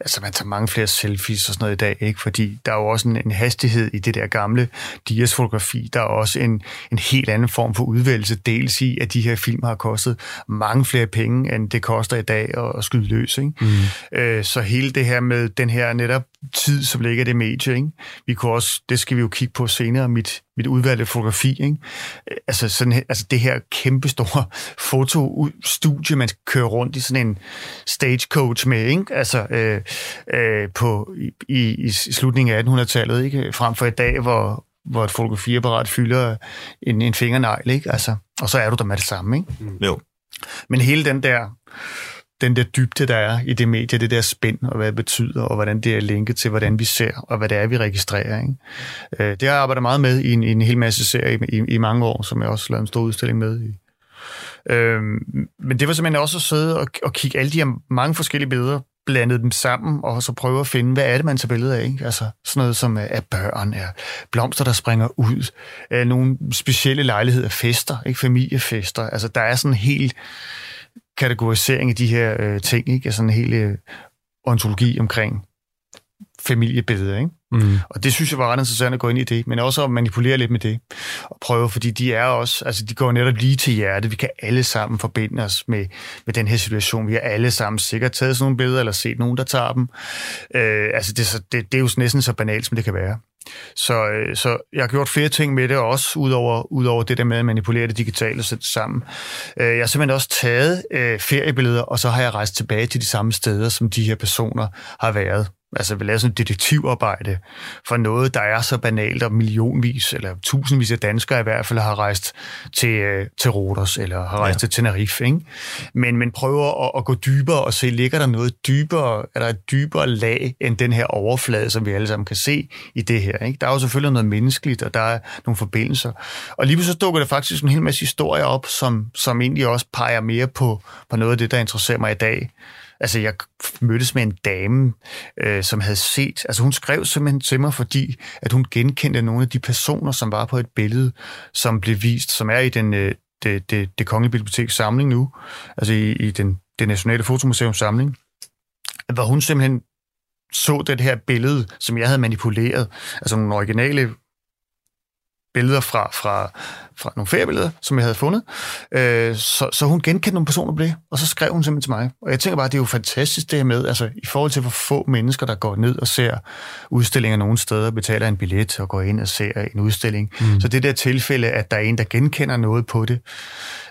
altså man tager mange flere selfies og sådan noget i dag, ikke? fordi der er jo også en, en hastighed i det der gamle Dias-fotografi. Der er også en, en helt anden form for udvælgelse, dels i, at de her film har kostet mange flere penge, end det koster i dag at, at skyde løs. Ikke? Mm. Øh, så hele det her med den her netop tid, som ligger i det medie, ikke? Vi kunne også, det skal vi jo kigge på senere, mit, mit udvalgte fotografi. Ikke? Øh, Altså, sådan, altså det her kæmpestore fotostudie, man kører rundt i sådan en stagecoach med, ikke? Altså, øh, øh, på, i, i, i slutningen af 1800-tallet, ikke? frem for i dag, hvor, hvor et fotografiapparat fylder en, en fingernegl, ikke? Altså, og så er du der med det samme. Ikke? Jo. Men hele den der, den der dybde, der er i det medie, det der spænd, og hvad det betyder, og hvordan det er linket til, hvordan vi ser, og hvad det er, vi registrerer. Ikke? Øh, det har jeg arbejdet meget med i en, i en hel masse serier i, i, i mange år, som jeg også lavede en stor udstilling med i. Øhm, men det var simpelthen også at sidde og, og kigge alle de her mange forskellige billeder, blandet dem sammen, og så prøve at finde, hvad er det, man tager billeder af? Ikke? Altså sådan noget som øh, er børn, er blomster, der springer ud, er nogle specielle lejligheder, fester, ikke familiefester. Altså der er sådan helt kategorisering af de her øh, ting, ikke? Altså en hel øh, ontologi omkring familiebilleder, ikke? Mm. Og det synes jeg var ret interessant at gå ind i det, men også at manipulere lidt med det og prøve, fordi de er også, altså de går netop lige til hjertet. Vi kan alle sammen forbinde os med, med den her situation. Vi har alle sammen sikkert taget sådan nogle billeder, eller set nogen, der tager dem. Øh, altså det, så- det, det er jo næsten så banalt, som det kan være. Så, øh, så jeg har gjort flere ting med det også, udover, udover det der med at manipulere det digitale og sætte det sammen. Øh, jeg har simpelthen også taget øh, feriebilleder, og så har jeg rejst tilbage til de samme steder, som de her personer har været. Altså vi laver sådan et detektivarbejde for noget, der er så banalt, og millionvis eller tusindvis af danskere i hvert fald har rejst til, øh, til Rodos eller har rejst ja. til Tenerife. Ikke? Men, men prøver at, at gå dybere og se, ligger der noget dybere, er der et dybere lag end den her overflade, som vi alle sammen kan se i det her. Ikke? Der er jo selvfølgelig noget menneskeligt, og der er nogle forbindelser. Og lige så dukker der faktisk en hel masse historier op, som, som egentlig også peger mere på, på noget af det, der interesserer mig i dag. Altså, jeg mødtes med en dame, øh, som havde set... Altså, hun skrev simpelthen til mig, fordi at hun genkendte nogle af de personer, som var på et billede, som blev vist, som er i den, øh, det, det, det kongelige biblioteks samling nu, altså i, i den, det nationale fotomuseums samling, hvor hun simpelthen så det her billede, som jeg havde manipuleret, altså nogle originale billeder fra, fra, fra nogle feriebilleder, som jeg havde fundet. Øh, så, så hun genkendte nogle personer på det, og så skrev hun simpelthen til mig. Og jeg tænker bare, det er jo fantastisk det her med, altså i forhold til hvor få mennesker, der går ned og ser udstillinger nogle steder, betaler en billet og går ind og ser en udstilling. Mm. Så det der tilfælde, at der er en, der genkender noget på det,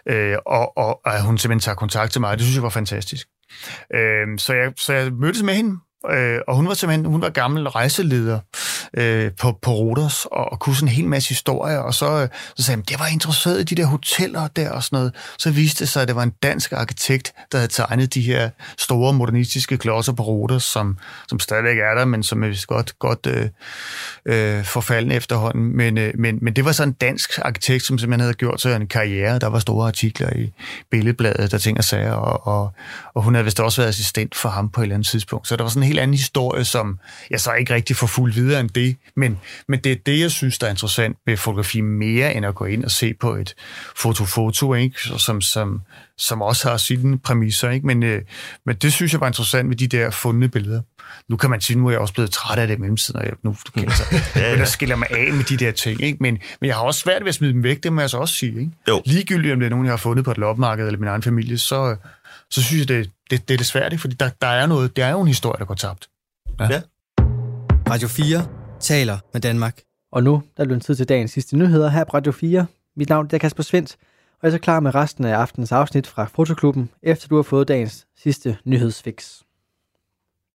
øh, og, og, og at hun simpelthen tager kontakt til mig, det synes jeg var fantastisk. Øh, så, jeg, så jeg mødtes med hende, øh, og hun var simpelthen hun var gammel rejseleder øh, på, på Roters og, og kunne sådan en hel masse historier, og så, øh, så sagde jeg, det var interesseret i de der hoteller der og sådan noget. Så viste det sig, at det var en dansk arkitekt, der havde tegnet de her store modernistiske klodser på Roters, som, som stadigvæk er der, men som er vist godt, godt øh, øh, forfaldende efterhånden. Men, øh, men, men det var sådan en dansk arkitekt, som simpelthen havde gjort sig en karriere. Der var store artikler i Billedbladet, der ting og sager, og, og, og hun havde vist også været assistent for ham på et eller andet tidspunkt. Så der var sådan en helt anden historie, som jeg så ikke rigtig får fuldt videre end det. Men, men det er det, jeg synes, der er interessant ved fotografi mere, end at gå ind og se på et foto-foto, ikke? Som, som, som også har sine præmisser. Ikke? Men, øh, men det synes jeg var interessant med de der fundne billeder. Nu kan man sige, nu er jeg også blevet træt af det i mellemtiden, og jeg, nu du kender sig. ja, ja. Men der skiller mig af med de der ting. Ikke? Men, men jeg har også svært ved at smide dem væk, det må jeg så også sige. Ikke? Jo. Ligegyldigt om det er nogen, jeg har fundet på et lopmarked eller min egen familie, så, så synes jeg, det, det, det er svært, ikke? fordi der, der er noget, der er jo en historie, der går tabt. Ja. Radio 4 taler med Danmark. Og nu der er det tid til dagens sidste nyheder her på Radio 4. Mit navn er Kasper Svendt, og jeg er så klar med resten af aftenens afsnit fra Fotoklubben, efter du har fået dagens sidste nyhedsfix.